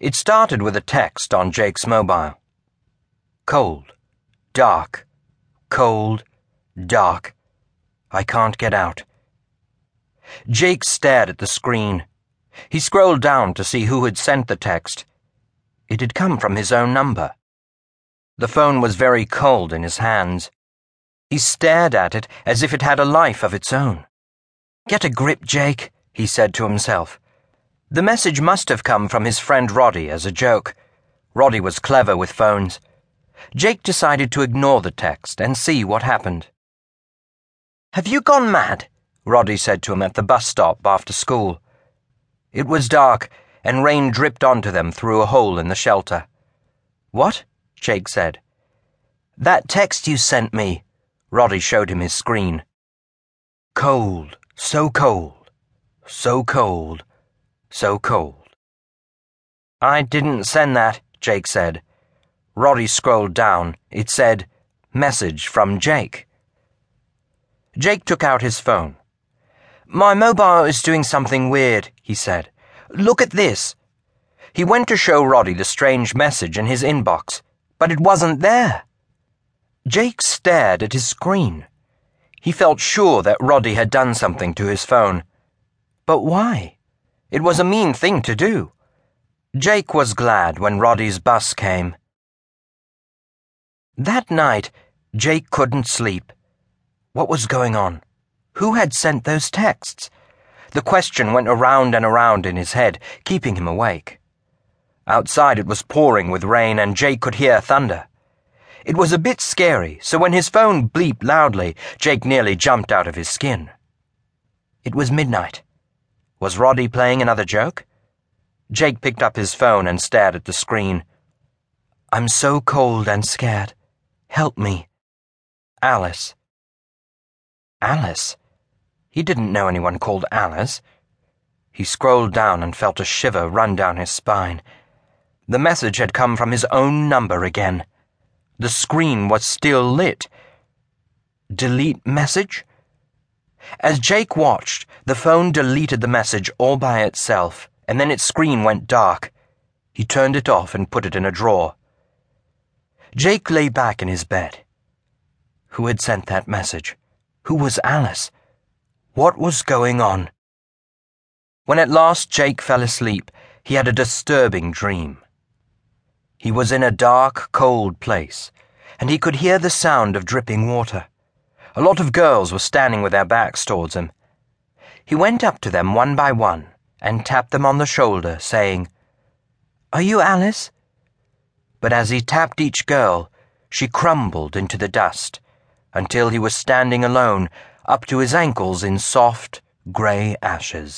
It started with a text on Jake's mobile. Cold, dark, cold, dark. I can't get out. Jake stared at the screen. He scrolled down to see who had sent the text. It had come from his own number. The phone was very cold in his hands. He stared at it as if it had a life of its own. Get a grip, Jake, he said to himself. The message must have come from his friend Roddy as a joke. Roddy was clever with phones. Jake decided to ignore the text and see what happened. Have you gone mad? Roddy said to him at the bus stop after school. It was dark, and rain dripped onto them through a hole in the shelter. What? Jake said. That text you sent me. Roddy showed him his screen. Cold, so cold, so cold so cold. I didn't send that, Jake said. Roddy scrolled down. It said, Message from Jake. Jake took out his phone. My mobile is doing something weird, he said. Look at this. He went to show Roddy the strange message in his inbox, but it wasn't there. Jake stared at his screen. He felt sure that Roddy had done something to his phone. But why? It was a mean thing to do. Jake was glad when Roddy's bus came. That night, Jake couldn't sleep. What was going on? Who had sent those texts? The question went around and around in his head, keeping him awake. Outside it was pouring with rain, and Jake could hear thunder. It was a bit scary, so when his phone bleeped loudly, Jake nearly jumped out of his skin. It was midnight. Was Roddy playing another joke? Jake picked up his phone and stared at the screen. I'm so cold and scared. Help me. Alice. Alice? He didn't know anyone called Alice. He scrolled down and felt a shiver run down his spine. The message had come from his own number again. The screen was still lit. Delete message? As Jake watched, the phone deleted the message all by itself, and then its screen went dark. He turned it off and put it in a drawer. Jake lay back in his bed. Who had sent that message? Who was Alice? What was going on? When at last Jake fell asleep, he had a disturbing dream. He was in a dark, cold place, and he could hear the sound of dripping water. A lot of girls were standing with their backs towards him. He went up to them one by one and tapped them on the shoulder, saying, Are you Alice? But as he tapped each girl, she crumbled into the dust until he was standing alone, up to his ankles in soft, grey ashes.